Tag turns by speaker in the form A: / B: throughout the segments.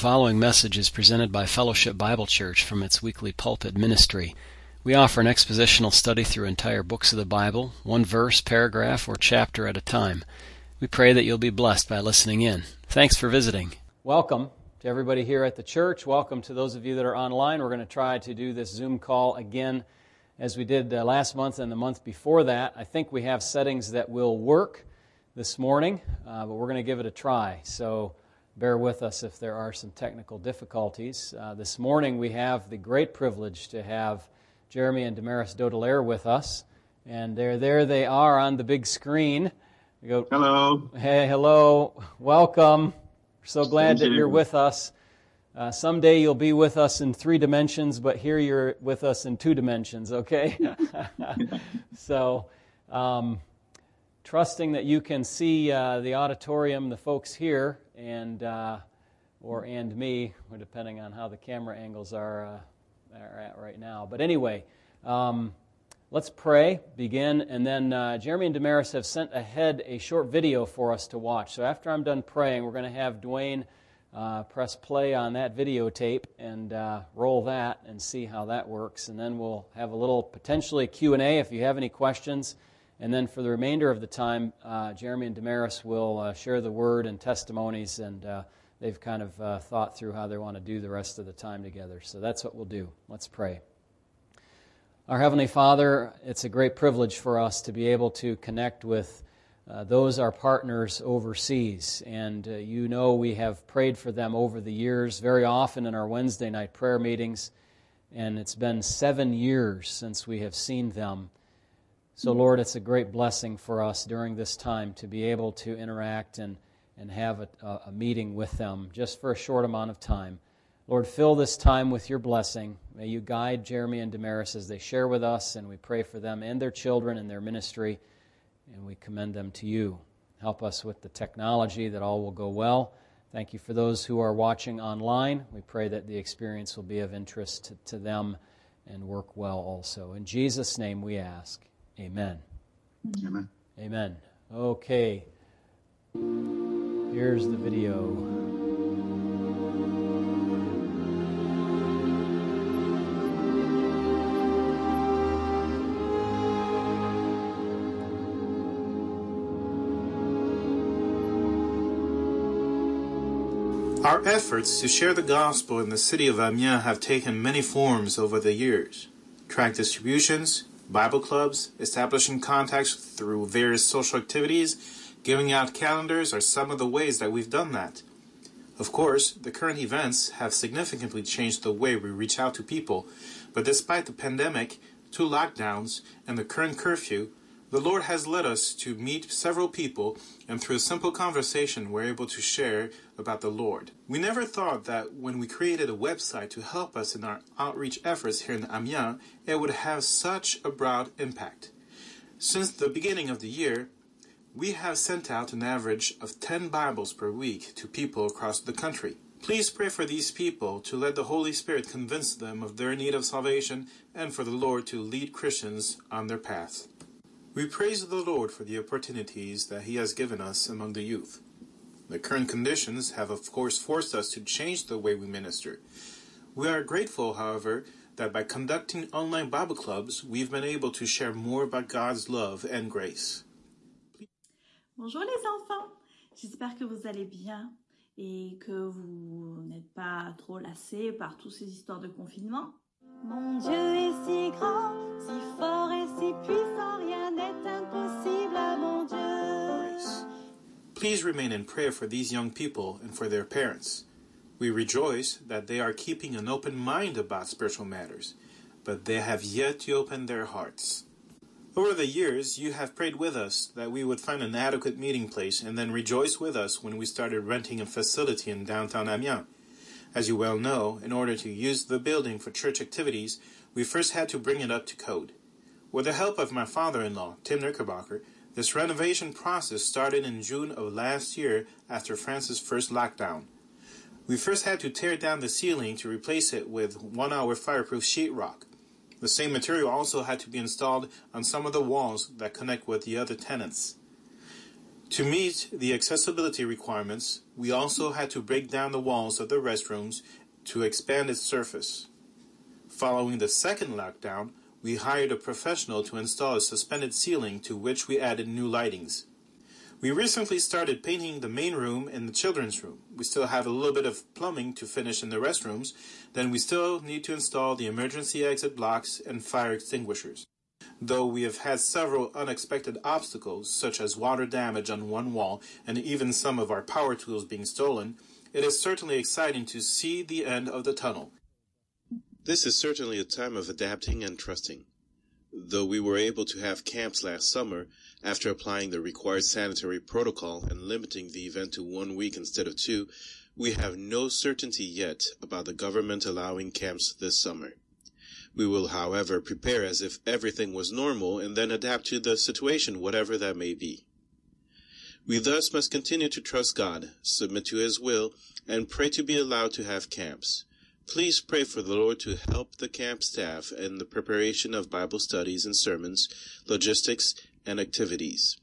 A: following message is presented by Fellowship Bible Church from its weekly pulpit ministry. We offer an expositional study through entire books of the Bible, one verse, paragraph, or chapter at a time. We pray that you'll be blessed by listening in. Thanks for visiting. Welcome to everybody here at the church. Welcome to those of you that are online. We're going to try to do this Zoom call again as we did uh, last month and the month before that. I think we have settings that will work this morning, uh, but we're going to give it a try. So bear with us if there are some technical difficulties. Uh, this morning we have the great privilege to have Jeremy and Damaris Dodelaire with us, and there, there they are on the big screen.
B: We go, hello.
A: Hey, hello. Welcome. We're so glad Thank that you. are with us. Uh, someday you'll be with us in three dimensions, but here you're with us in two dimensions, okay? so, um, trusting that you can see uh, the auditorium, the folks here, and uh, or and me, depending on how the camera angles are, uh, are at right now. But anyway, um, let's pray, begin, and then uh, Jeremy and Damaris have sent ahead a short video for us to watch. So after I'm done praying, we're going to have Dwayne. Uh, press play on that videotape and uh, roll that and see how that works and then we'll have a little potentially q&a if you have any questions and then for the remainder of the time, uh, Jeremy and Damaris will uh, share the word and testimonies, and uh, they've kind of uh, thought through how they want to do the rest of the time together. So that's what we'll do. Let's pray. Our Heavenly Father, it's a great privilege for us to be able to connect with uh, those our partners overseas. And uh, you know we have prayed for them over the years, very often in our Wednesday night prayer meetings. And it's been seven years since we have seen them. So, Lord, it's a great blessing for us during this time to be able to interact and, and have a, a meeting with them just for a short amount of time. Lord, fill this time with your blessing. May you guide Jeremy and Damaris as they share with us, and we pray for them and their children and their ministry, and we commend them to you. Help us with the technology that all will go well. Thank you for those who are watching online. We pray that the experience will be of interest to, to them and work well also. In Jesus' name we ask. Amen.
B: Amen.
A: Amen. Okay. Here's the video.
C: Our efforts to share the gospel in the city of Amiens have taken many forms over the years. Tract distributions, Bible clubs, establishing contacts through various social activities, giving out calendars are some of the ways that we've done that. Of course, the current events have significantly changed the way we reach out to people, but despite the pandemic, two lockdowns, and the current curfew, the Lord has led us to meet several people, and through a simple conversation, we're able to share about the Lord. We never thought that when we created a website to help us in our outreach efforts here in Amiens, it would have such a broad impact. Since the beginning of the year, we have sent out an average of 10 Bibles per week to people across the country. Please pray for these people to let the Holy Spirit convince them of their need of salvation and for the Lord to lead Christians on their path. We praise the Lord for the opportunities that He has given us among the youth. The current conditions have, of course, forced us to change the way we minister. We are grateful, however, that by conducting online Bible clubs, we've been able to share more about God's love and grace.
D: Bonjour les enfants, j'espère que vous allez bien et que vous n'êtes pas trop lassés par toutes ces histoires de confinement. Mon Dieu est si grand, si fort et si puissant, rien n'est impossible à mon Dieu.
C: Please remain in prayer for these young people and for their parents. We rejoice that they are keeping an open mind about spiritual matters, but they have yet to open their hearts. Over the years, you have prayed with us that we would find an adequate meeting place and then rejoice with us when we started renting a facility in downtown Amiens. As you well know, in order to use the building for church activities, we first had to bring it up to code. With the help of my father-in-law, Tim Knickerbocker, this renovation process started in June of last year after France's first lockdown. We first had to tear down the ceiling to replace it with one-hour fireproof sheetrock. The same material also had to be installed on some of the walls that connect with the other tenants. To meet the accessibility requirements, we also had to break down the walls of the restrooms to expand its surface. Following the second lockdown, we hired a professional to install a suspended ceiling to which we added new lightings. We recently started painting the main room and the children's room. We still have a little bit of plumbing to finish in the restrooms, then we still need to install the emergency exit blocks and fire extinguishers. Though we have had several unexpected obstacles, such as water damage on one wall and even some of our power tools being stolen, it is certainly exciting to see the end of the tunnel.
E: This is certainly a time of adapting and trusting. Though we were able to have camps last summer, after applying the required sanitary protocol and limiting the event to one week instead of two, we have no certainty yet about the government allowing camps this summer. We will, however, prepare as if everything was normal and then adapt to the situation, whatever that may be. We thus must continue to trust God, submit to His will, and pray to be allowed to have camps. Please pray for the Lord to help the camp staff in the preparation of Bible studies and sermons, logistics, and activities.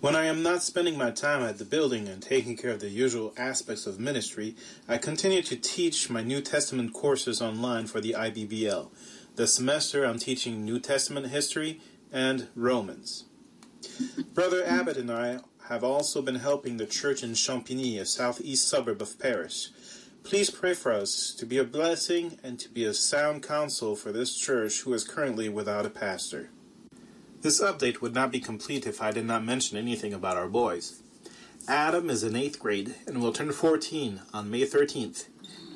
C: When I am not spending my time at the building and taking care of the usual aspects of ministry, I continue to teach my New Testament courses online for the IBBL. This semester I'm teaching New Testament history and Romans. Brother Abbott and I have also been helping the church in Champigny, a southeast suburb of Paris. Please pray for us to be a blessing and to be a sound counsel for this church who is currently without a pastor. This update would not be complete if I did not mention anything about our boys. Adam is in 8th grade and will turn 14 on May 13th.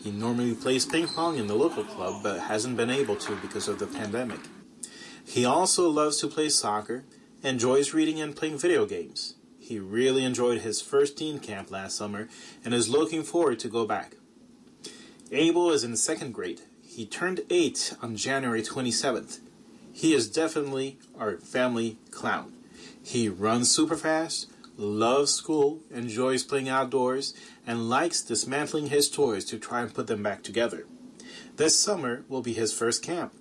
C: He normally plays ping pong in the local club but hasn't been able to because of the pandemic. He also loves to play soccer, enjoys reading and playing video games. He really enjoyed his first teen camp last summer and is looking forward to go back. Abel is in 2nd grade. He turned 8 on January 27th. He is definitely our family clown. He runs super fast, loves school, enjoys playing outdoors, and likes dismantling his toys to try and put them back together. This summer will be his first camp.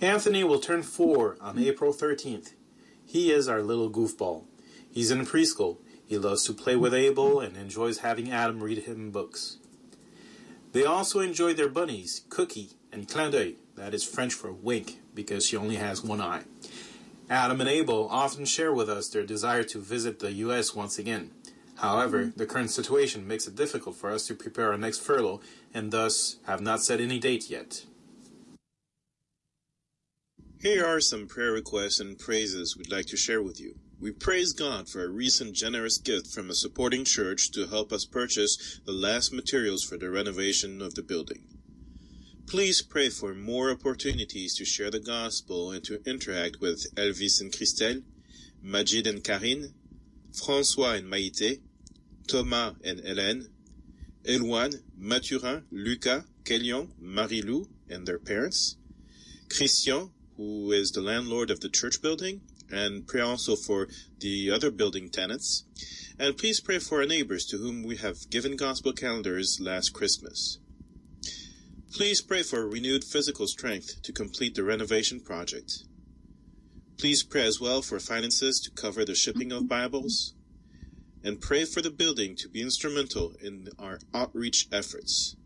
C: Anthony will turn four on April 13th. He is our little goofball. He's in preschool. He loves to play with Abel and enjoys having Adam read him books. They also enjoy their bunnies, Cookie and Clin. That is French for wink because she only has one eye. Adam and Abel often share with us their desire to visit the U.S. once again. However, mm-hmm. the current situation makes it difficult for us to prepare our next furlough and thus have not set any date yet.
E: Here are some prayer requests and praises we'd like to share with you. We praise God for a recent generous gift from a supporting church to help us purchase the last materials for the renovation of the building. Please pray for more opportunities to share the gospel and to interact with Elvis and Christelle, Majid and Karine, François and Maïté, Thomas and Hélène, Eloane, Mathurin, Lucas, Kélion, Marie-Lou and their parents, Christian, who is the landlord of the church building, and pray also for the other building tenants. And please pray for our neighbors to whom we have given gospel calendars last Christmas. Please pray for renewed physical strength to complete the renovation project. Please pray as well for finances to cover the shipping of Bibles. And pray for the building to be instrumental in our outreach efforts.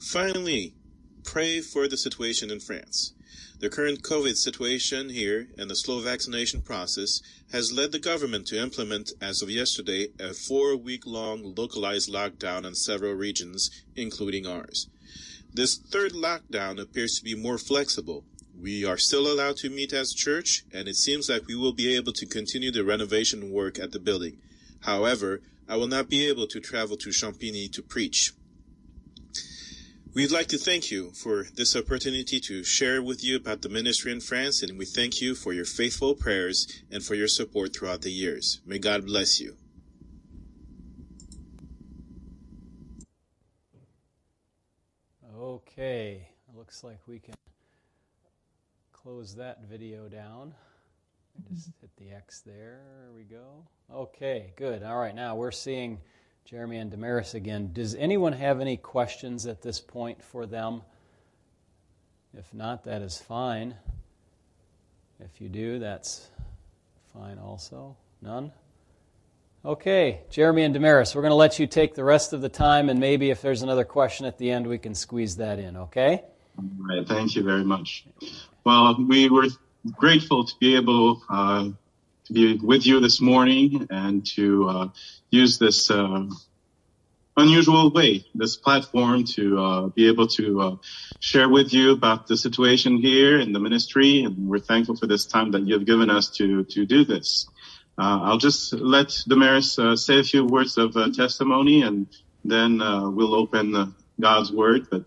E: Finally, pray for the situation in France. The current COVID situation here and the slow vaccination process has led the government to implement, as of yesterday, a four week long localized lockdown in several regions, including ours. This third lockdown appears to be more flexible. We are still allowed to meet as church, and it seems like we will be able to continue the renovation work at the building. However, I will not be able to travel to Champigny to preach. We'd like to thank you for this opportunity to share with you about the ministry in France, and we thank you for your faithful prayers and for your support throughout the years. May God bless you.
A: Okay, looks like we can close that video down. Just hit the X there. There we go. Okay, good. All right, now we're seeing Jeremy and Damaris again. Does anyone have any questions at this point for them? If not, that is fine. If you do, that's fine also. None? Okay, Jeremy and Damaris, we're going to let you take the rest of the time, and maybe if there's another question at the end, we can squeeze that in, okay?
B: All right, thank you very much. Well, we were grateful to be able uh, to be with you this morning and to uh, use this uh, unusual way, this platform to uh, be able to uh, share with you about the situation here in the ministry. And we're thankful for this time that you have given us to, to do this. Uh, I'll just let Damaris uh, say a few words of testimony and then uh, we'll open God's word. But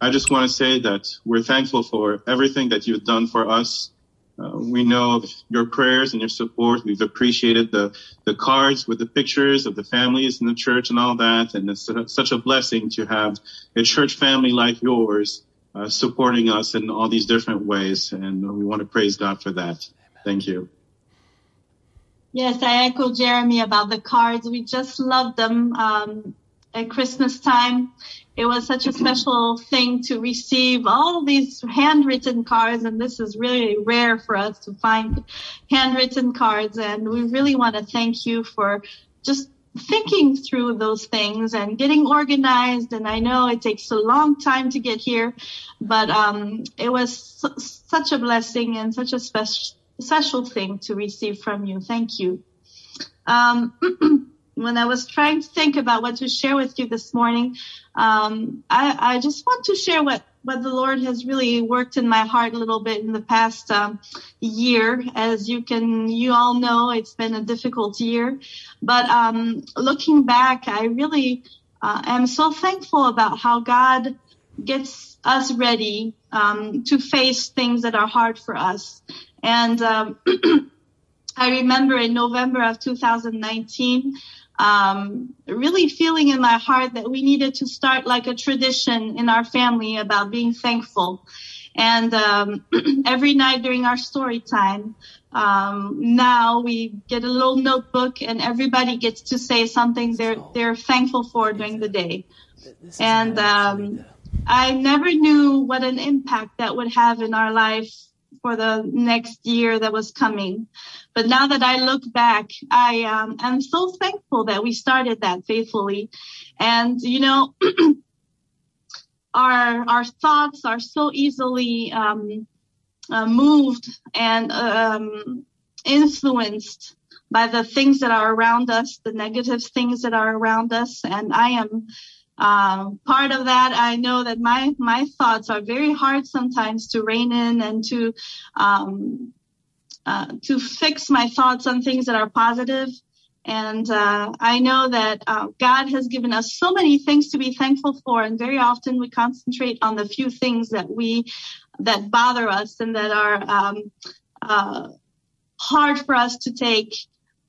B: I just want to say that we're thankful for everything that you've done for us uh, we know of your prayers and your support. We've appreciated the, the cards with the pictures of the families in the church and all that. And it's such a blessing to have a church family like yours uh, supporting us in all these different ways. And we want to praise God for that. Thank you.
D: Yes, I echo Jeremy about the cards. We just love them. Um, at Christmas time. It was such a special thing to receive all these handwritten cards, and this is really rare for us to find handwritten cards. And we really want to thank you for just thinking through those things and getting organized. And I know it takes a long time to get here, but um, it was su- such a blessing and such a special special thing to receive from you. Thank you. Um, when I was trying to think about what to share with you this morning, um, I, I, just want to share what, what the Lord has really worked in my heart a little bit in the past um, year. As you can, you all know, it's been a difficult year. But um, looking back, I really uh, am so thankful about how God gets us ready um, to face things that are hard for us. And um, I remember in November of 2019, um, really feeling in my heart that we needed to start like a tradition in our family about being thankful. And um, every night during our story time, um, now we get a little notebook and everybody gets to say something they're they're thankful for during the day. And um, I never knew what an impact that would have in our life for the next year that was coming. But now that I look back, I um, am so thankful that we started that faithfully. And, you know, our, our thoughts are so easily, um, uh, moved and, um, influenced by the things that are around us, the negative things that are around us. And I am, um, part of that, I know that my my thoughts are very hard sometimes to rein in and to um, uh, to fix my thoughts on things that are positive. And uh, I know that uh, God has given us so many things to be thankful for, and very often we concentrate on the few things that we that bother us and that are um, uh, hard for us to take.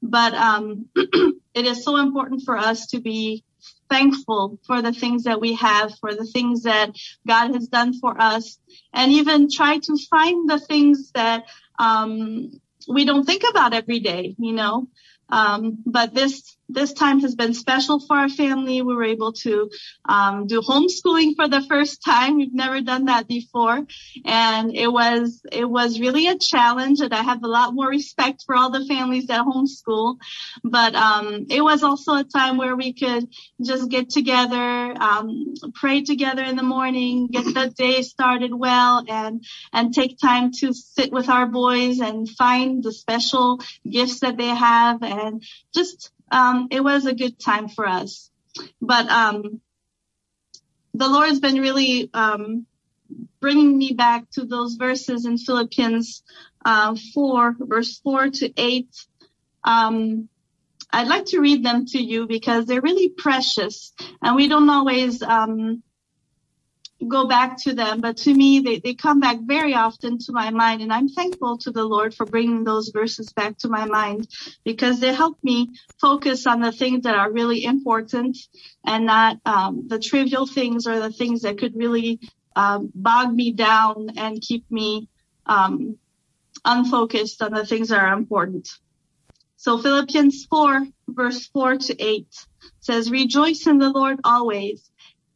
D: But um, it is so important for us to be thankful for the things that we have, for the things that God has done for us, and even try to find the things that um, we don't think about every day, you know. Um, but this this time has been special for our family. We were able to um, do homeschooling for the first time. We've never done that before, and it was it was really a challenge. And I have a lot more respect for all the families that homeschool, but um, it was also a time where we could just get together, um, pray together in the morning, get the day started well, and and take time to sit with our boys and find the special gifts that they have, and just um, it was a good time for us. But um, the Lord's been really um, bringing me back to those verses in Philippians uh, 4, verse 4 to 8. Um, I'd like to read them to you because they're really precious, and we don't always um, go back to them, but to me, they, they come back very often to my mind. And I'm thankful to the Lord for bringing those verses back to my mind because they help me focus on the things that are really important and not um, the trivial things or the things that could really um, bog me down and keep me um, unfocused on the things that are important. So Philippians 4 verse 4 to 8 says, rejoice in the Lord always.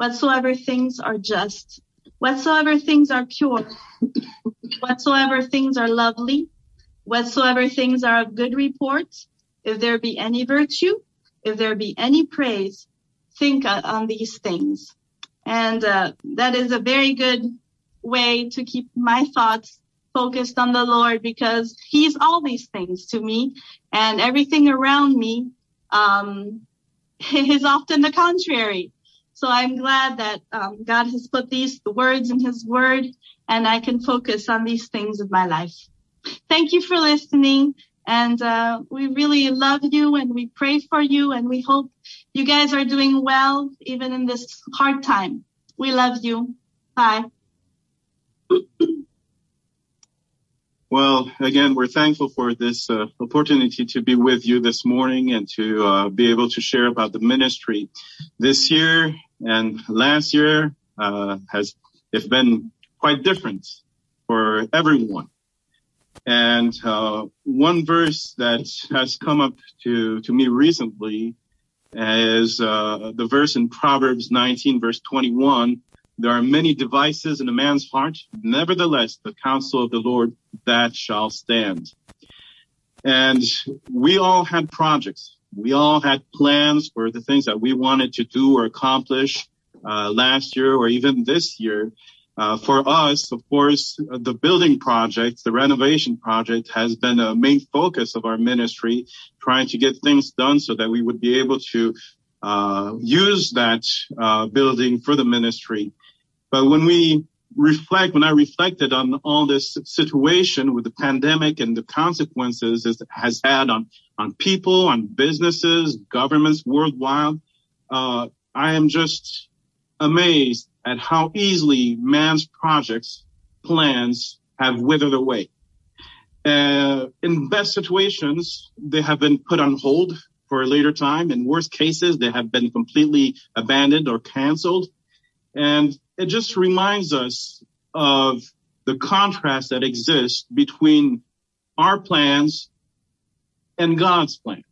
D: whatsoever things are just, whatsoever things are pure, whatsoever things are lovely, whatsoever things are of good report, if there be any virtue, if there be any praise, think on these things. And uh, that is a very good way to keep my thoughts focused on the Lord because He's all these things to me, and everything around me um, is often the contrary. So I'm glad that um, God has put these words in His Word, and I can focus on these things of my life. Thank you for listening. And uh, we really love you and we pray for you and we hope you guys are doing well even in this hard time. We love you. Bye.
B: Well, again, we're thankful for this uh, opportunity to be with you this morning and to uh, be able to share about the ministry. This year and last year uh, has it's been quite different for everyone. And uh, one verse that has come up to, to me recently is uh, the verse in Proverbs 19, verse 21. There are many devices in a man's heart. Nevertheless, the counsel of the Lord that shall stand. And we all had projects. We all had plans for the things that we wanted to do or accomplish uh, last year or even this year. Uh, for us, of course, the building project, the renovation project has been a main focus of our ministry, trying to get things done so that we would be able to uh, use that uh, building for the ministry. But when we reflect, when I reflected on all this situation with the pandemic and the consequences it has had on, on people, on businesses, governments worldwide, uh, I am just amazed at how easily man's projects, plans have withered away. Uh, in best situations, they have been put on hold for a later time. In worst cases, they have been completely abandoned or canceled. And it just reminds us of the contrast that exists between our plans and God's plan.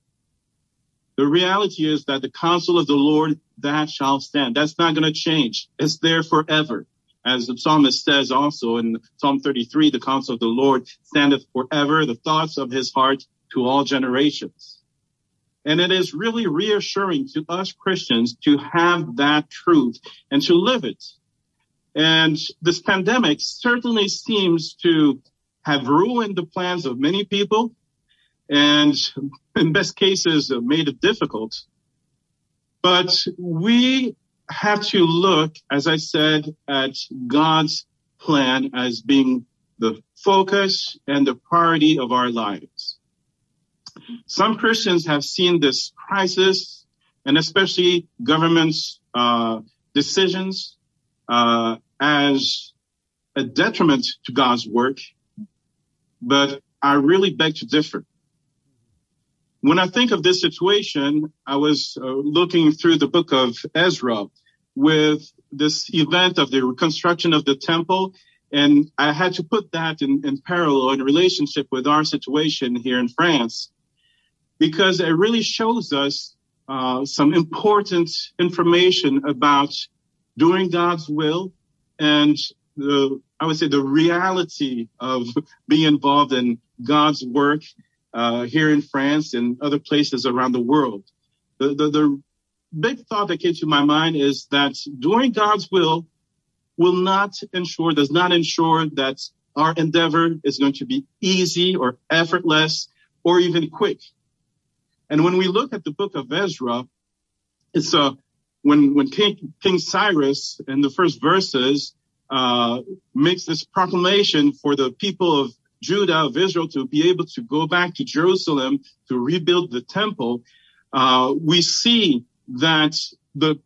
B: The reality is that the counsel of the Lord that shall stand. That's not going to change. It's there forever. As the psalmist says also in Psalm 33, the counsel of the Lord standeth forever, the thoughts of his heart to all generations. And it is really reassuring to us Christians to have that truth and to live it. And this pandemic certainly seems to have ruined the plans of many people and in best cases made it difficult but we have to look, as I said, at God's plan as being the focus and the priority of our lives. Some Christians have seen this crisis and especially government's uh, decisions uh, as a detriment to God's work, but I really beg to differ. When I think of this situation, I was uh, looking through the book of Ezra with this event of the reconstruction of the temple. And I had to put that in, in parallel in relationship with our situation here in France, because it really shows us uh, some important information about doing God's will and the, I would say the reality of being involved in God's work uh, here in France and other places around the world. The, the, the big thought that came to my mind is that doing God's will will not ensure, does not ensure that our endeavor is going to be easy or effortless or even quick. And when we look at the book of Ezra, it's a, uh, when, when King, King Cyrus in the first verses, uh, makes this proclamation for the people of Judah of Israel to be able to go back to Jerusalem to rebuild the temple, uh, we see that the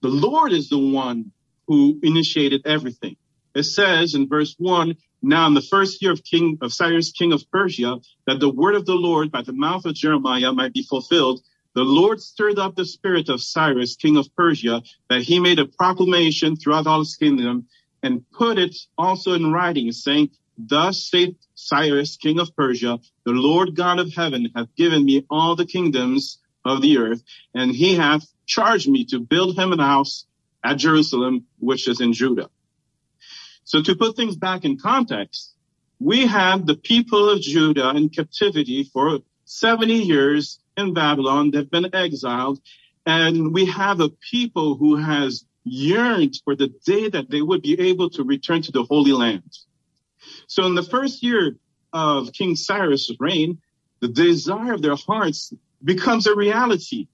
B: the Lord is the one who initiated everything. it says in verse one, now in the first year of King of Cyrus, king of Persia, that the word of the Lord by the mouth of Jeremiah might be fulfilled. The Lord stirred up the spirit of Cyrus, king of Persia, that he made a proclamation throughout all his kingdom and put it also in writing, saying, Thus saith Cyrus, king of Persia, the Lord God of heaven hath given me all the kingdoms of the earth, and he hath charged me to build him an house at Jerusalem, which is in Judah. So to put things back in context, we had the people of Judah in captivity for 70 years in Babylon. They've been exiled. And we have a people who has yearned for the day that they would be able to return to the Holy Land. So in the first year of King Cyrus' reign, the desire of their hearts becomes a reality.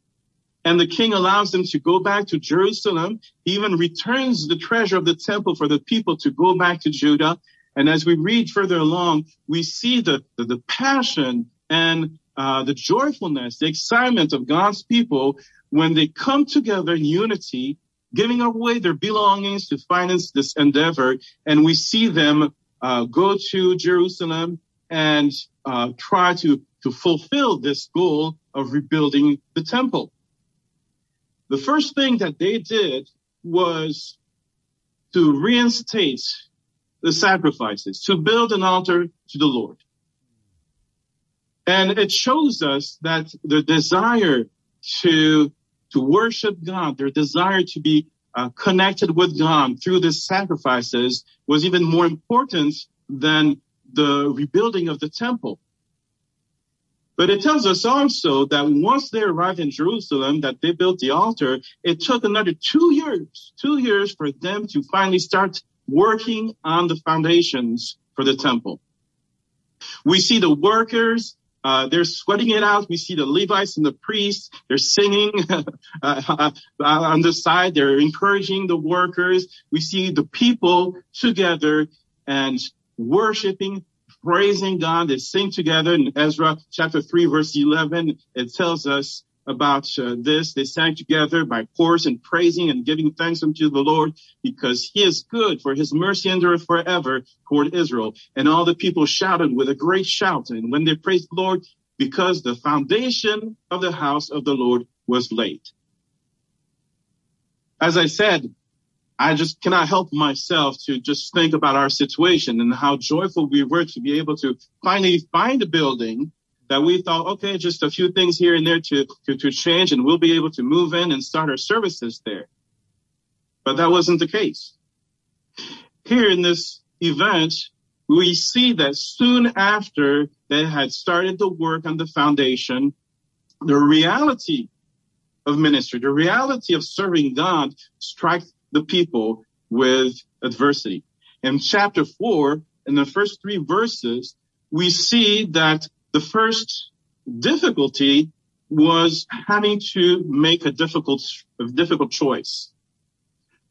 B: And the king allows them to go back to Jerusalem. He even returns the treasure of the temple for the people to go back to Judah. And as we read further along, we see the, the, the passion and uh, the joyfulness, the excitement of God's people when they come together in unity, giving away their belongings to finance this endeavor. And we see them uh, go to Jerusalem and uh, try to, to fulfill this goal of rebuilding the temple. The first thing that they did was to reinstate the sacrifices, to build an altar to the Lord. And it shows us that the desire to, to worship God, their desire to be Uh, connected with God through the sacrifices was even more important than the rebuilding of the temple. But it tells us also that once they arrived in Jerusalem, that they built the altar, it took another two years, two years for them to finally start working on the foundations for the temple. We see the workers uh, they're sweating it out. We see the Levites and the priests. They're singing uh, uh, on the side. They're encouraging the workers. We see the people together and worshiping, praising God. They sing together in Ezra chapter 3 verse 11. It tells us about uh, this. They sang together by chorus and praising and giving thanks unto the Lord because he is good for his mercy endureth forever toward Israel. And all the people shouted with a great shout. And when they praised the Lord, because the foundation of the house of the Lord was laid. As I said, I just cannot help myself to just think about our situation and how joyful we were to be able to finally find a building that we thought, okay, just a few things here and there to, to, to change and we'll be able to move in and start our services there. But that wasn't the case. Here in this event, we see that soon after they had started the work on the foundation, the reality of ministry, the reality of serving God struck the people with adversity. In chapter four, in the first three verses, we see that the first difficulty was having to make a difficult, a difficult choice.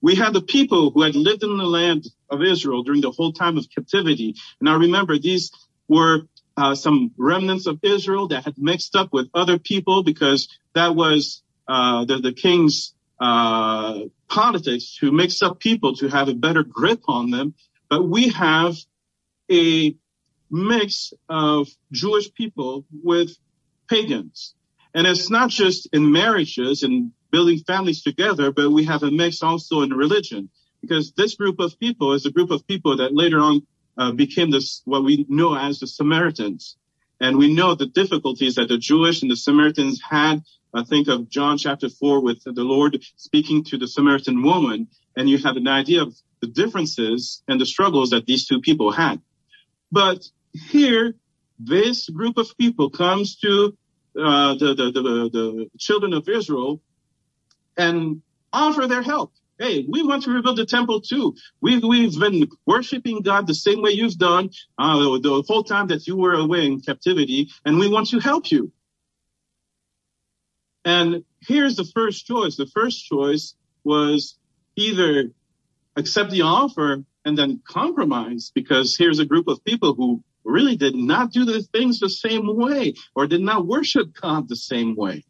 B: We had the people who had lived in the land of Israel during the whole time of captivity. Now remember, these were uh, some remnants of Israel that had mixed up with other people because that was uh, the, the king's uh, politics to mix up people to have a better grip on them. But we have a mix of Jewish people with pagans. And it's not just in marriages and building families together, but we have a mix also in religion because this group of people is a group of people that later on uh, became this, what we know as the Samaritans. And we know the difficulties that the Jewish and the Samaritans had. I think of John chapter four with the Lord speaking to the Samaritan woman and you have an idea of the differences and the struggles that these two people had. But here, this group of people comes to uh, the, the, the, the children of Israel and offer their help. Hey, we want to rebuild the temple too. We've, we've been worshiping God the same way you've done uh, the whole time that you were away in captivity, and we want to help you. And here's the first choice. The first choice was either accept the offer and then compromise because here's a group of people who really did not do the things the same way or did not worship God the same way.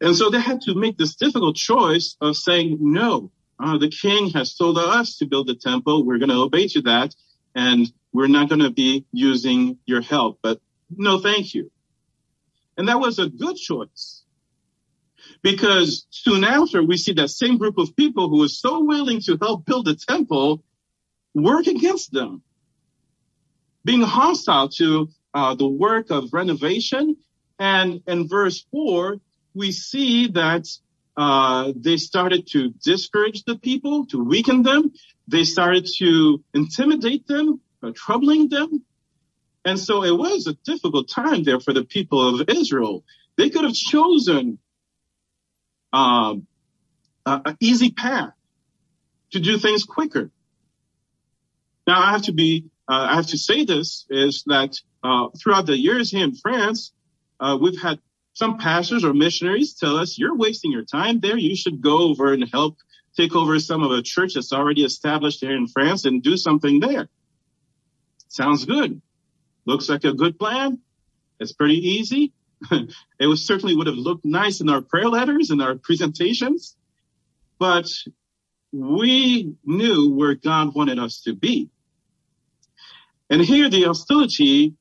B: And so they had to make this difficult choice of saying, no, uh, the king has told us to build the temple. We're going to obey to that. And we're not going to be using your help, but no, thank you. And that was a good choice because soon after we see that same group of people who was so willing to help build the temple work against them, being hostile to uh, the work of renovation. And in verse four, we see that uh, they started to discourage the people, to weaken them. They started to intimidate them, uh, troubling them. And so it was a difficult time there for the people of Israel. They could have chosen um, an easy path to do things quicker. Now I have to be, uh, I have to say this is that uh, throughout the years here in France, uh, we've had some pastors or missionaries tell us, you're wasting your time there. You should go over and help take over some of a church that's already established here in France and do something there. Sounds good. Looks like a good plan. It's pretty easy. it was certainly would have looked nice in our prayer letters and our presentations, but we knew where God wanted us to be. And here the hostility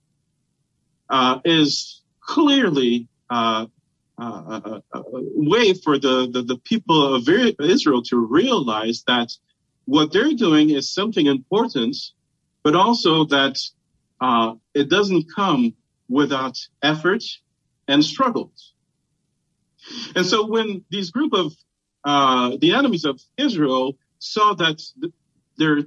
B: uh, is clearly uh, uh, a way for the, the, the people of Israel to realize that what they're doing is something important, but also that uh, it doesn't come without effort and struggles. And so when these group of uh, the enemies of Israel saw that th- their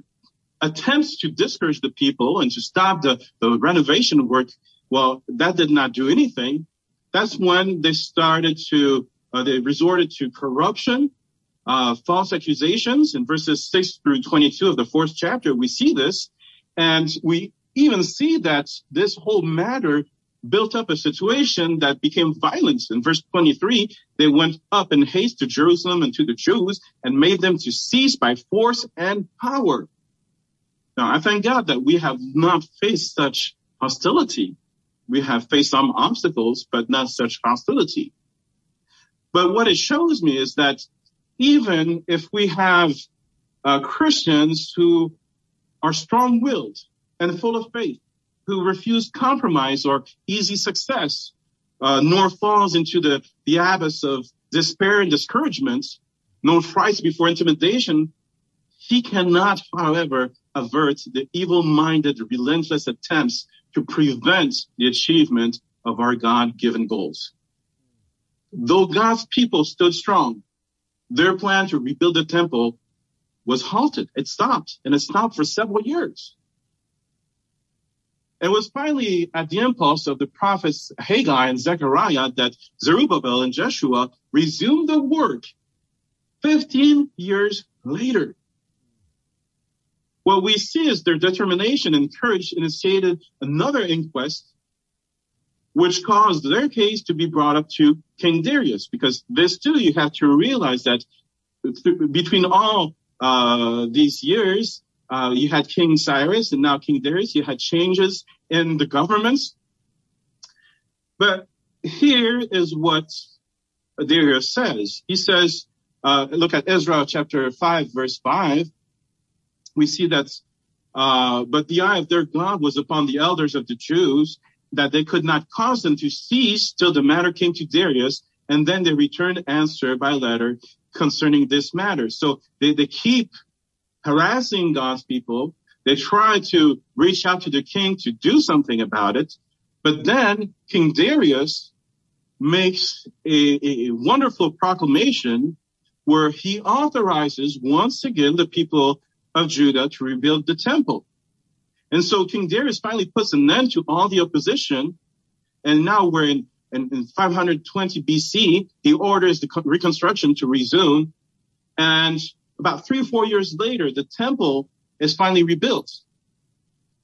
B: attempts to discourage the people and to stop the, the renovation work, well, that did not do anything that's when they started to, uh, they resorted to corruption, uh, false accusations in verses 6 through 22 of the fourth chapter. We see this and we even see that this whole matter built up a situation that became violence. In verse 23, they went up in haste to Jerusalem and to the Jews and made them to cease by force and power. Now, I thank God that we have not faced such hostility we have faced some obstacles, but not such hostility. But what it shows me is that even if we have uh, Christians who are strong-willed and full of faith, who refuse compromise or easy success, uh, nor falls into the, the abyss of despair and discouragement, nor frights before intimidation, he cannot, however, avert the evil-minded, relentless attempts to prevent the achievement of our God-given goals. Though God's people stood strong, their plan to rebuild the temple was halted. It stopped and it stopped for several years. It was finally at the impulse of the prophets Haggai and Zechariah that Zerubbabel and Jeshua resumed the work 15 years later. What we see is their determination and courage initiated another inquest, which caused their case to be brought up to King Darius, because this too, you have to realize that between all uh, these years, uh, you had King Cyrus and now King Darius, you had changes in the governments. But here is what Darius says. He says, uh, look at Ezra chapter 5, verse 5 we see that, uh, but the eye of their God was upon the elders of the Jews that they could not cause them to cease till the matter came to Darius. And then they returned answer by letter concerning this matter. So they, they keep harassing God's people. They try to reach out to the king to do something about it. But then King Darius makes a, a wonderful proclamation where he authorizes once again the people of Judah to rebuild the temple. And so King Darius finally puts an end to all the opposition. And now we're in, in, in 520 BC. He orders the reconstruction to resume. And about three or four years later, the temple is finally rebuilt.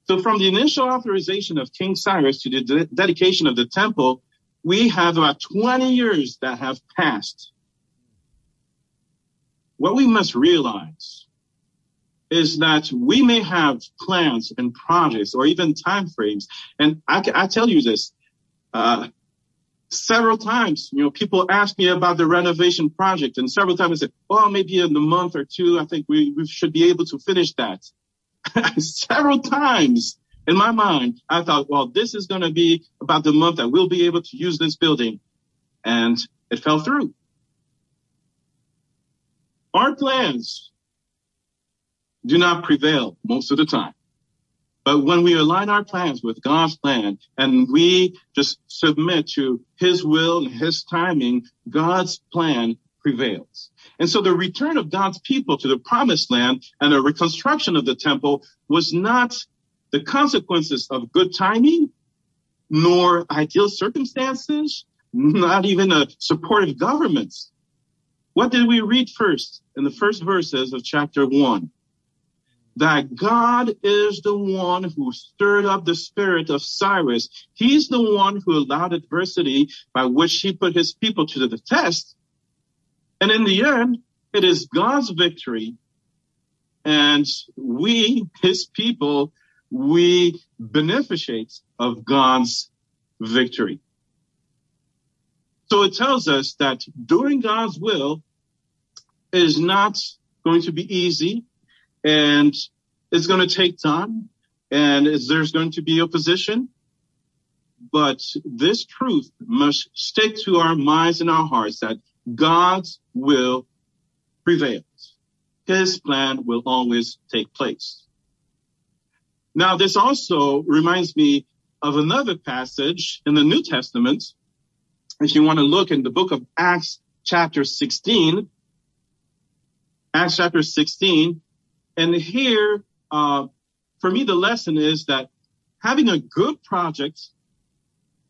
B: So from the initial authorization of King Cyrus to the de- dedication of the temple, we have about 20 years that have passed. What we must realize is that we may have plans and projects or even time frames. And I, I tell you this, uh, several times, you know, people ask me about the renovation project and several times I said, well, maybe in a month or two, I think we, we should be able to finish that. several times in my mind, I thought, well, this is going to be about the month that we'll be able to use this building. And it fell through. Our plans do not prevail most of the time. But when we align our plans with God's plan and we just submit to his will and his timing, God's plan prevails. And so the return of God's people to the promised land and the reconstruction of the temple was not the consequences of good timing, nor ideal circumstances, not even a supportive government. What did we read first in the first verses of chapter one? That God is the one who stirred up the spirit of Cyrus. He's the one who allowed adversity by which he put his people to the test. And in the end, it is God's victory. And we, his people, we beneficiate of God's victory. So it tells us that doing God's will is not going to be easy and it's going to take time and there's going to be opposition. But this truth must stick to our minds and our hearts that God's will prevails. His plan will always take place. Now, this also reminds me of another passage in the New Testament if you want to look in the book of Acts chapter 16, Acts chapter 16, and here, uh, for me, the lesson is that having a good project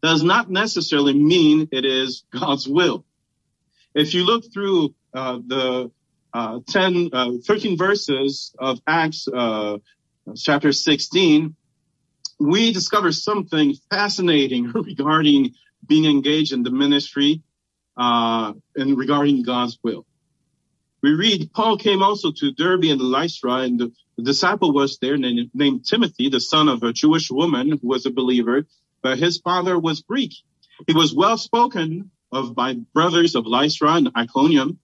B: does not necessarily mean it is God's will. If you look through uh, the uh, 10, uh, 13 verses of Acts uh, chapter 16, we discover something fascinating regarding being engaged in the ministry uh, and regarding God's will. We read Paul came also to Derbe and Lystra, and the, the disciple was there named, named Timothy, the son of a Jewish woman who was a believer, but his father was Greek. He was well spoken of by brothers of Lystra and Iconium.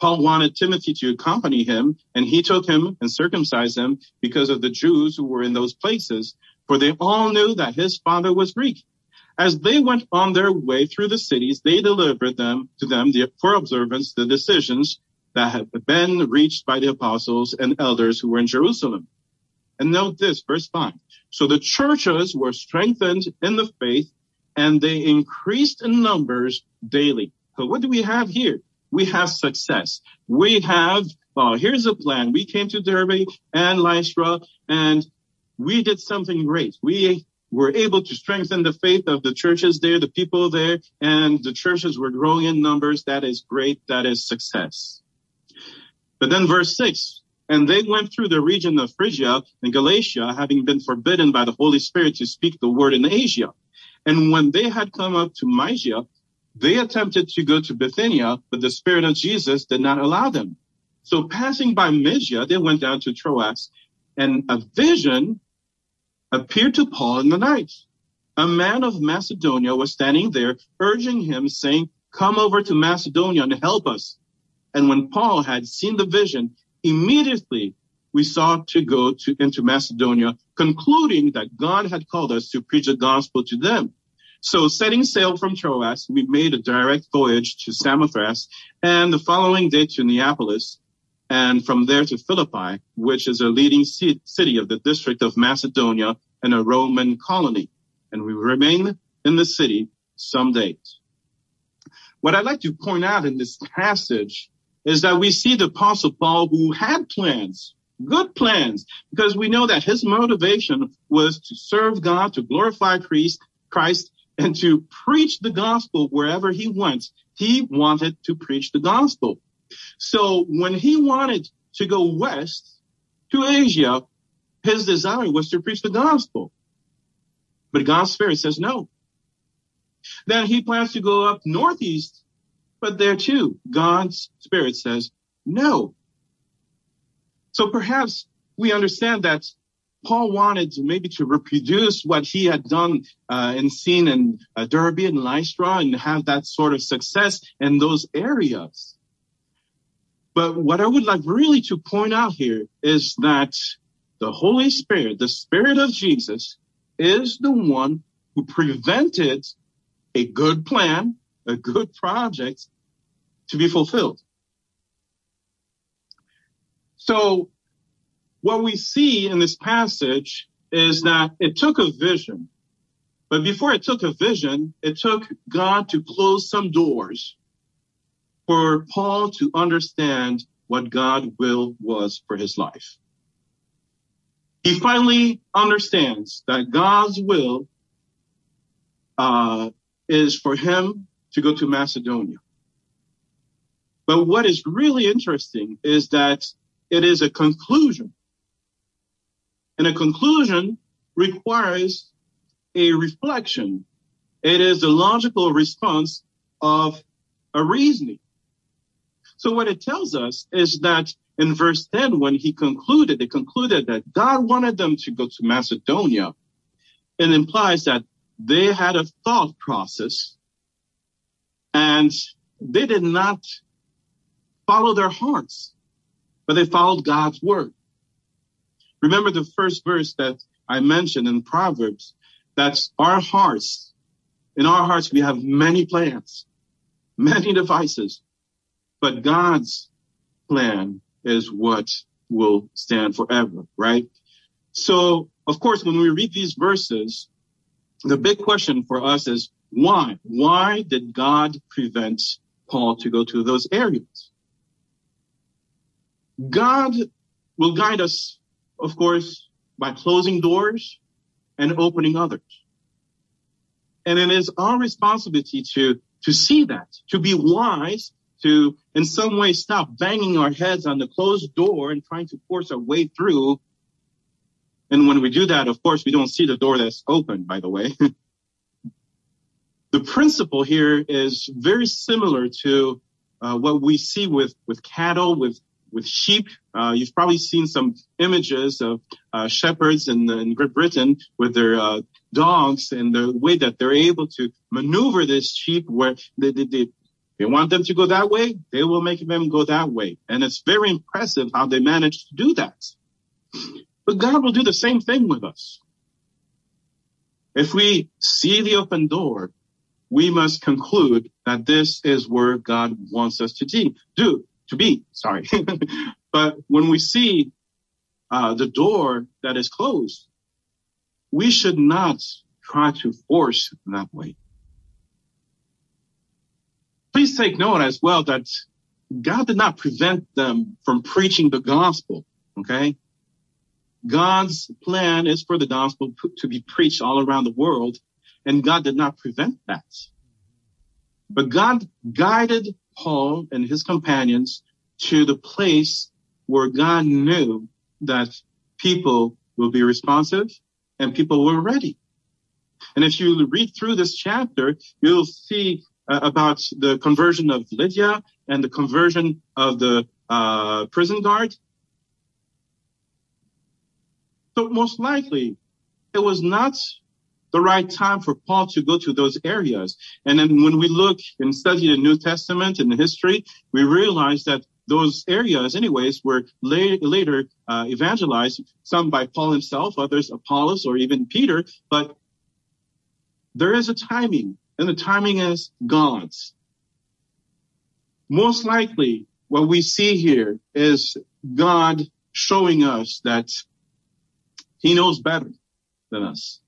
B: Paul wanted Timothy to accompany him, and he took him and circumcised him because of the Jews who were in those places, for they all knew that his father was Greek. As they went on their way through the cities, they delivered them to them for observance the decisions that had been reached by the apostles and elders who were in Jerusalem. And note this, verse 5. So the churches were strengthened in the faith and they increased in numbers daily. So what do we have here? We have success. We have, well, here's a plan. We came to Derbe and Lystra and we did something great. We were able to strengthen the faith of the churches there, the people there, and the churches were growing in numbers. That is great. That is success. But then verse six, and they went through the region of Phrygia and Galatia, having been forbidden by the Holy Spirit to speak the word in Asia. And when they had come up to Mysia, they attempted to go to Bithynia, but the Spirit of Jesus did not allow them. So passing by Mysia, they went down to Troas, and a vision appeared to Paul in the night. A man of Macedonia was standing there urging him saying, come over to Macedonia and help us. And when Paul had seen the vision, immediately we sought to go to, into Macedonia, concluding that God had called us to preach the gospel to them. So setting sail from Troas, we made a direct voyage to Samothrace and the following day to Neapolis and from there to Philippi, which is a leading city of the district of Macedonia and a Roman colony. And we remain in the city some days. What I'd like to point out in this passage is that we see the apostle Paul who had plans, good plans, because we know that his motivation was to serve God, to glorify Christ, and to preach the gospel wherever he went. He wanted to preach the gospel. So when he wanted to go west to Asia, his desire was to preach the gospel. But God's spirit says no. Then he plans to go up northeast, but there too, God's spirit says no. So perhaps we understand that Paul wanted to maybe to reproduce what he had done uh, and seen in uh, Derbe and Lystra and have that sort of success in those areas. But what I would like really to point out here is that the Holy Spirit, the Spirit of Jesus, is the one who prevented a good plan, a good project to be fulfilled. So what we see in this passage is that it took a vision. But before it took a vision, it took God to close some doors for Paul to understand what God's will was for his life. He finally understands that God's will uh, is for him to go to Macedonia. But what is really interesting is that it is a conclusion and a conclusion requires a reflection. It is the logical response of a reasoning. So what it tells us is that in verse 10, when he concluded, they concluded that God wanted them to go to Macedonia. It implies that they had a thought process and they did not follow their hearts, but they followed God's word. Remember the first verse that I mentioned in Proverbs. That's our hearts. In our hearts, we have many plans, many devices, but God's plan is what will stand forever, right? So, of course, when we read these verses, the big question for us is why? Why did God prevent Paul to go to those areas? God will guide us of course, by closing doors and opening others. And it is our responsibility to, to see that, to be wise, to in some way stop banging our heads on the closed door and trying to force our way through. And when we do that, of course, we don't see the door that's open, by the way. the principle here is very similar to uh, what we see with, with cattle, with with sheep. Uh, you've probably seen some images of uh, shepherds in, in, Great Britain with their uh, dogs and the way that they're able to maneuver this sheep where they, they, they, they want them to go that way, they will make them go that way. And it's very impressive how they manage to do that. But God will do the same thing with us. If we see the open door, we must conclude that this is where God wants us to do to be, sorry. but when we see uh, the door that is closed, we should not try to force that way. Please take note as well that God did not prevent them from preaching the gospel. Okay. God's plan is for the gospel to be preached all around the world and God did not prevent that. But God guided Paul and his companions to the place where God knew that people will be responsive and people were ready. And if you read through this chapter, you'll see uh, about the conversion of Lydia and the conversion of the uh, prison guard. So most likely, it was not the right time for Paul to go to those areas. And then when we look and study the New Testament and the history, we realize that those areas anyways were later uh, evangelized, some by Paul himself, others Apollos or even Peter, but there is a timing and the timing is God's. Most likely what we see here is God showing us that he knows better than us.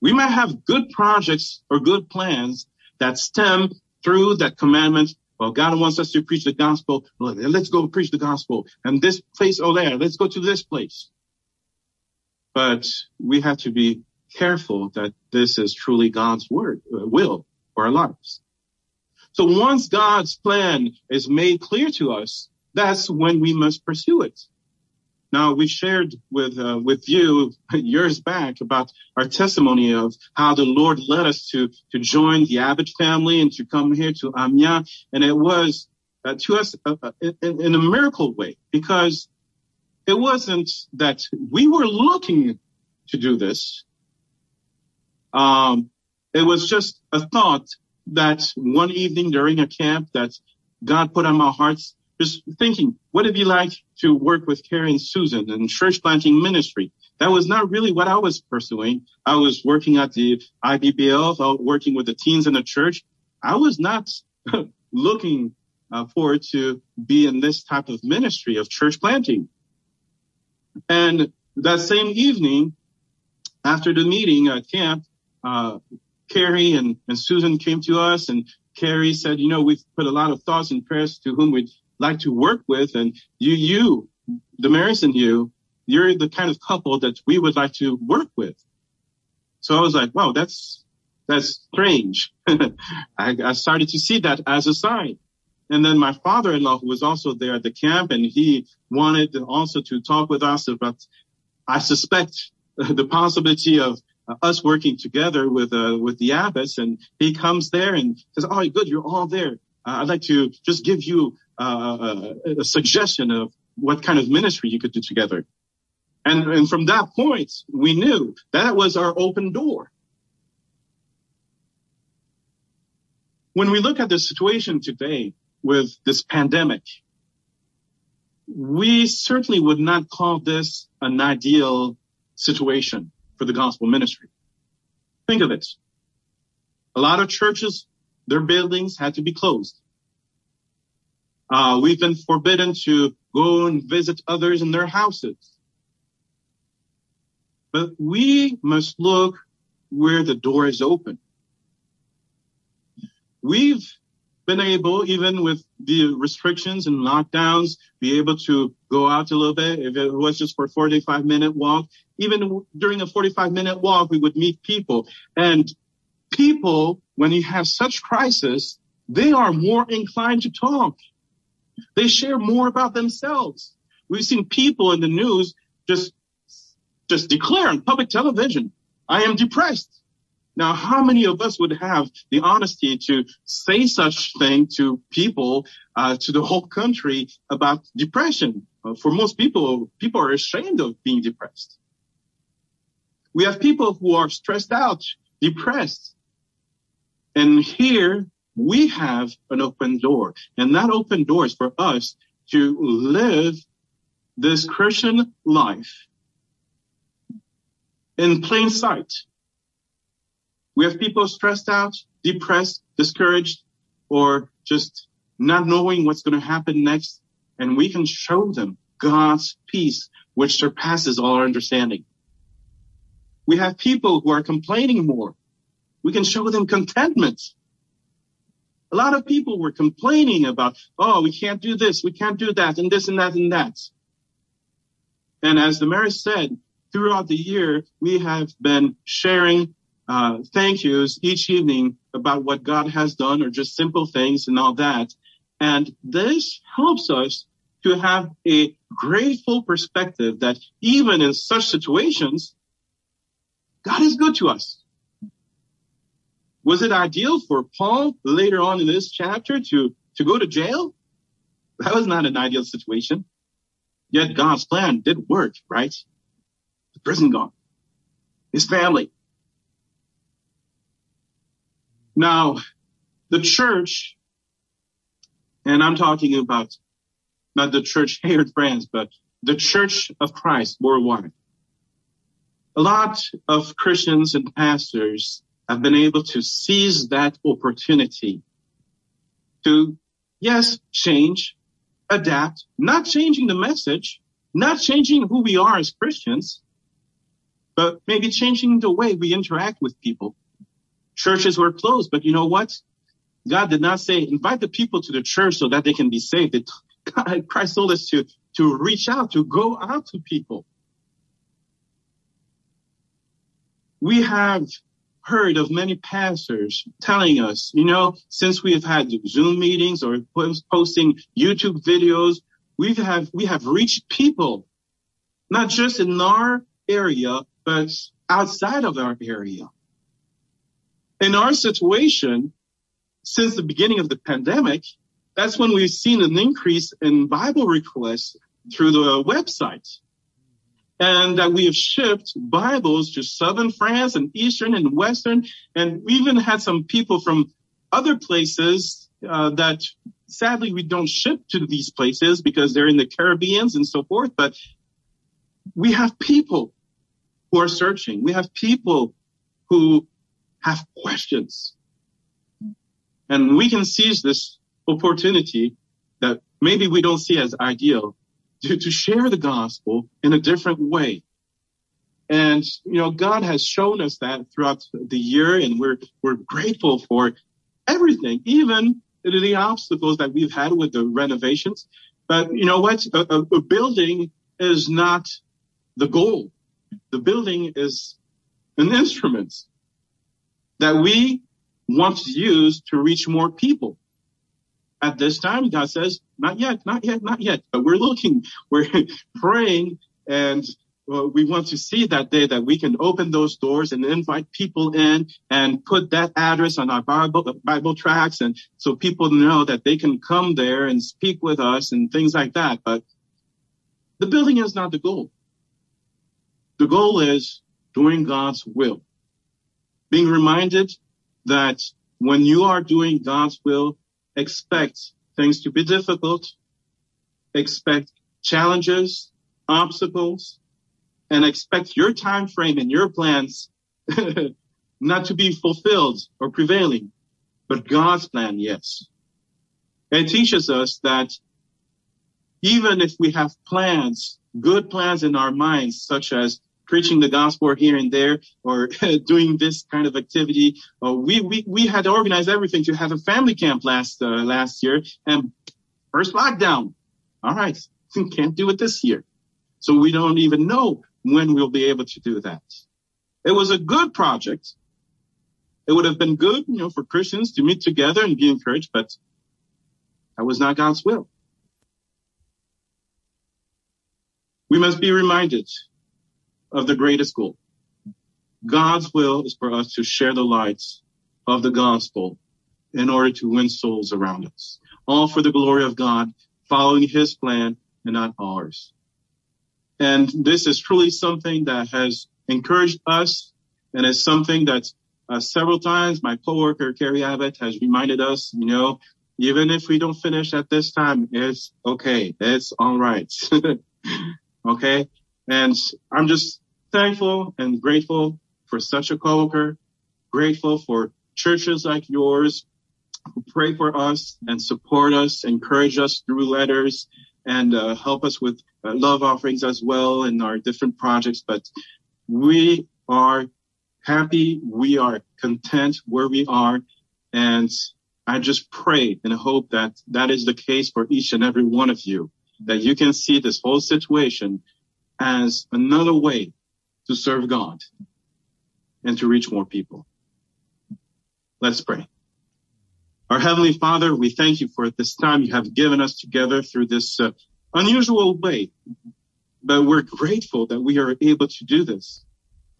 B: We might have good projects or good plans that stem through that commandment. Well, God wants us to preach the gospel. Let's go preach the gospel. And this place over there, let's go to this place. But we have to be careful that this is truly God's word, uh, will for our lives. So once God's plan is made clear to us, that's when we must pursue it. Now we shared with uh, with you years back about our testimony of how the Lord led us to to join the Abbott family and to come here to Amiens, and it was uh, to us uh, uh in, in a miracle way because it wasn't that we were looking to do this. Um, it was just a thought that one evening during a camp that God put on my heart, just thinking, what it'd it be like to work with Carrie and Susan in church planting ministry? That was not really what I was pursuing. I was working at the IBBL, working with the teens in the church. I was not looking uh, forward to be in this type of ministry of church planting. And that same evening, after the meeting at camp, uh, Carrie and, and Susan came to us and Carrie said, you know, we've put a lot of thoughts and prayers to whom we'd like to work with. And you, you, Damaris and you, you're the kind of couple that we would like to work with. So I was like, wow, that's, that's strange. I, I started to see that as a sign. And then my father-in-law, who was also there at the camp, and he wanted also to talk with us about, I suspect, the possibility of us working together with uh, with the Abbotts. And he comes there and says, "Oh, good, you're all there. Uh, I'd like to just give you uh, a, suggestion of what kind of ministry you could do together." And, and from that point, we knew that was our open door. When we look at the situation today, with this pandemic, we certainly would not call this an ideal situation for the gospel ministry. Think of it. A lot of churches, their buildings had to be closed. Uh, we've been forbidden to go and visit others in their houses. But we must look where the door is open. We've been able, even with the restrictions and lockdowns, be able to go out a little bit. If it was just for a 45 minute walk, even during a 45 minute walk, we would meet people and people, when you have such crisis, they are more inclined to talk. They share more about themselves. We've seen people in the news just, just declare on public television, I am depressed. Now, how many of us would have the honesty to say such thing to people, uh, to the whole country about depression? Uh, for most people, people are ashamed of being depressed. We have people who are stressed out, depressed. And here we have an open door. And that open door is for us to live this Christian life in plain sight we have people stressed out, depressed, discouraged, or just not knowing what's going to happen next. And we can show them God's peace, which surpasses all our understanding. We have people who are complaining more. We can show them contentment. A lot of people were complaining about, oh, we can't do this, we can't do that, and this and that and that. And as the mayor said, throughout the year, we have been sharing uh, thank yous each evening about what God has done or just simple things and all that. And this helps us to have a grateful perspective that even in such situations, God is good to us. Was it ideal for Paul later on in this chapter to, to go to jail? That was not an ideal situation. Yet God's plan did work, right? The prison gone. His family Now, the church, and I'm talking about not the church here in France, but the church of Christ worldwide. A lot of Christians and pastors have been able to seize that opportunity to, yes, change, adapt, not changing the message, not changing who we are as Christians, but maybe changing the way we interact with people churches were closed. But you know what? God did not say invite the people to the church so that they can be saved. It, Christ told us to, to reach out, to go out to people. We have heard of many pastors telling us, you know, since we have had Zoom meetings or posting YouTube videos, we have, we have reached people, not just in our area, but outside of our area. In our situation, since the beginning of the pandemic, that's when we've seen an increase in Bible requests through the website. And that we have shipped Bibles to southern France and eastern and western, and we even had some people from other places uh, that sadly we don't ship to these places because they're in the Caribbeans and so forth. But we have people who are searching. We have people who have questions, and we can seize this opportunity that maybe we don't see as ideal to, to share the gospel in a different way. And, you know, God has shown us that throughout the year and we're, we're grateful for everything, even the obstacles that we've had with the renovations. But you know what? A, a, a building is not the goal. The building is an instrument that we want to use to reach more people at this time, God says, not yet, not yet, not yet. But we're looking, we're praying, and uh, we want to see that day that we can open those doors and invite people in and put that address on our Bible, Bible tracks. And so people know that they can come there and speak with us and things like that. But the building is not the goal. The goal is doing God's will. Being reminded that when you are doing God's will, expect things to be difficult, expect challenges, obstacles, and expect your time frame and your plans not to be fulfilled or prevailing, but God's plan, yes. It teaches us that even if we have plans, good plans in our minds, such as preaching the gospel here and there or doing this kind of activity. Uh, we, we, we had organized everything to have a family camp last, uh, last year and first lockdown. All right. Can't do it this year. So we don't even know when we'll be able to do that. It was a good project. It would have been good, you know, for Christians to meet together and be encouraged, but that was not God's will. We must be reminded of the greatest goal. God's will is for us to share the lights of the gospel in order to win souls around us. All for the glory of God, following his plan and not ours. And this is truly something that has encouraged us and is something that uh, several times my coworker Carrie Abbott has reminded us, you know, even if we don't finish at this time, it's okay. It's all right. okay. And I'm just thankful and grateful for such a coworker, grateful for churches like yours who pray for us and support us, encourage us through letters and uh, help us with uh, love offerings as well in our different projects. But we are happy. We are content where we are. And I just pray and hope that that is the case for each and every one of you, that you can see this whole situation as another way to serve God and to reach more people. Let's pray. Our Heavenly Father, we thank you for this time you have given us together through this uh, unusual way, but we're grateful that we are able to do this.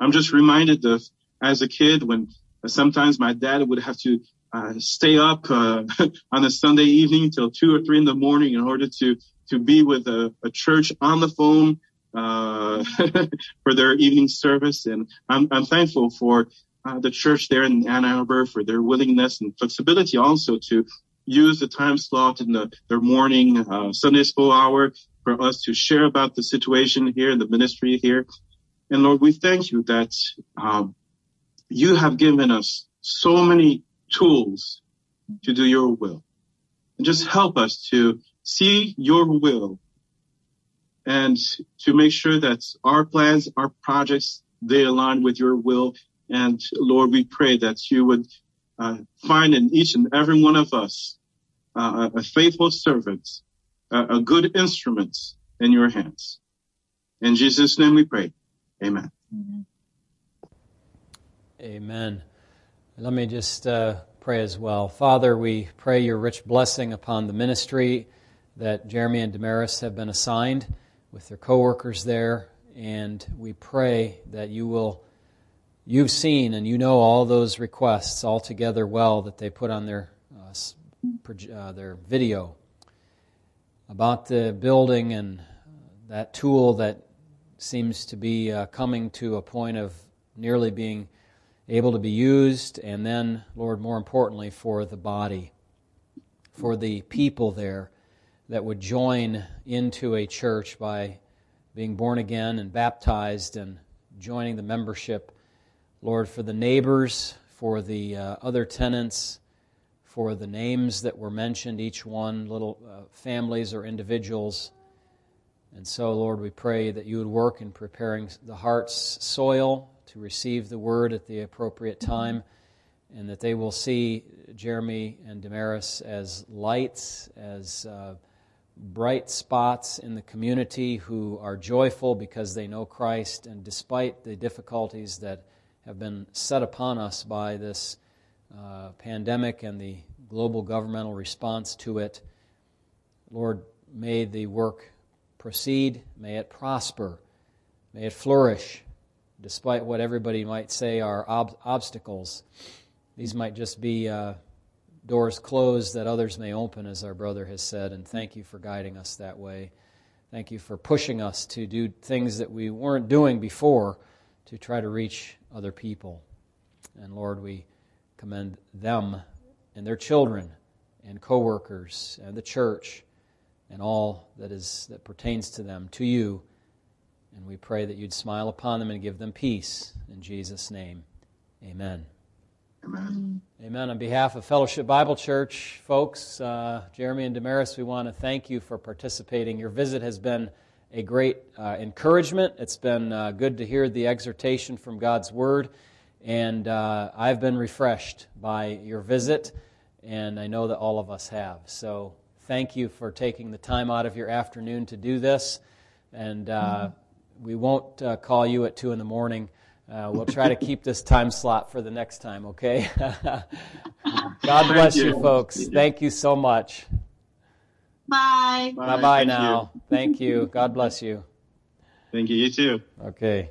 B: I'm just reminded of as a kid when sometimes my dad would have to uh, stay up uh, on a Sunday evening till two or three in the morning in order to to be with a, a church on the phone uh, for their evening service. And I'm, I'm thankful for uh, the church there in Ann Arbor for their willingness and flexibility also to use the time slot in the, their morning uh, Sunday school hour for us to share about the situation here in the ministry here. And Lord, we thank you that um, you have given us so many tools to do your will. And just help us to see your will and to make sure that our plans, our projects, they align with your will. And Lord, we pray that you would uh, find in each and every one of us uh, a faithful servant, uh, a good instrument in your hands. In Jesus' name we pray. Amen.
A: Amen. Let me just uh, pray as well. Father, we pray your rich blessing upon the ministry that Jeremy and Damaris have been assigned with their coworkers there, and we pray that you will. You've seen and you know all those requests all together well that they put on their uh, uh, their video about the building and that tool that seems to be uh, coming to a point of nearly being able to be used, and then, Lord, more importantly, for the body, for the people there that would join into a church by being born again and baptized and joining the membership. Lord, for the neighbors, for the uh, other tenants, for the names that were mentioned, each one, little uh, families or individuals. And so, Lord, we pray that you would work in preparing the heart's soil to receive the word at the appropriate time, and that they will see Jeremy and Damaris as lights, as uh, bright spots in the community who are joyful because they know Christ, and despite the difficulties that have been set upon us by this uh, pandemic and the global governmental response to it, Lord, may the work proceed, may it prosper, may it flourish, despite what everybody might say are ob- obstacles. These might just be. Uh, doors closed that others may open, as our brother has said, and thank you for guiding us that way. Thank you for pushing us to do things that we weren't doing before to try to reach other people. And Lord, we commend them and their children and coworkers and the church and all that is that pertains to them to you. And we pray that you'd smile upon them and give them peace in Jesus name. Amen.
B: Amen.
A: Amen. On behalf of Fellowship Bible Church, folks, uh, Jeremy and Damaris, we want to thank you for participating. Your visit has been a great uh, encouragement. It's been uh, good to hear the exhortation from God's Word, and uh, I've been refreshed by your visit, and I know that all of us have. So thank you for taking the time out of your afternoon to do this, and uh, we won't uh, call you at 2 in the morning. Uh, we'll try to keep this time slot for the next time, okay? God bless you. you. folks. Thank you so much.
D: Bye.
A: Bye bye now. You. Thank you. God bless you.
B: Thank you. You too.
A: Okay.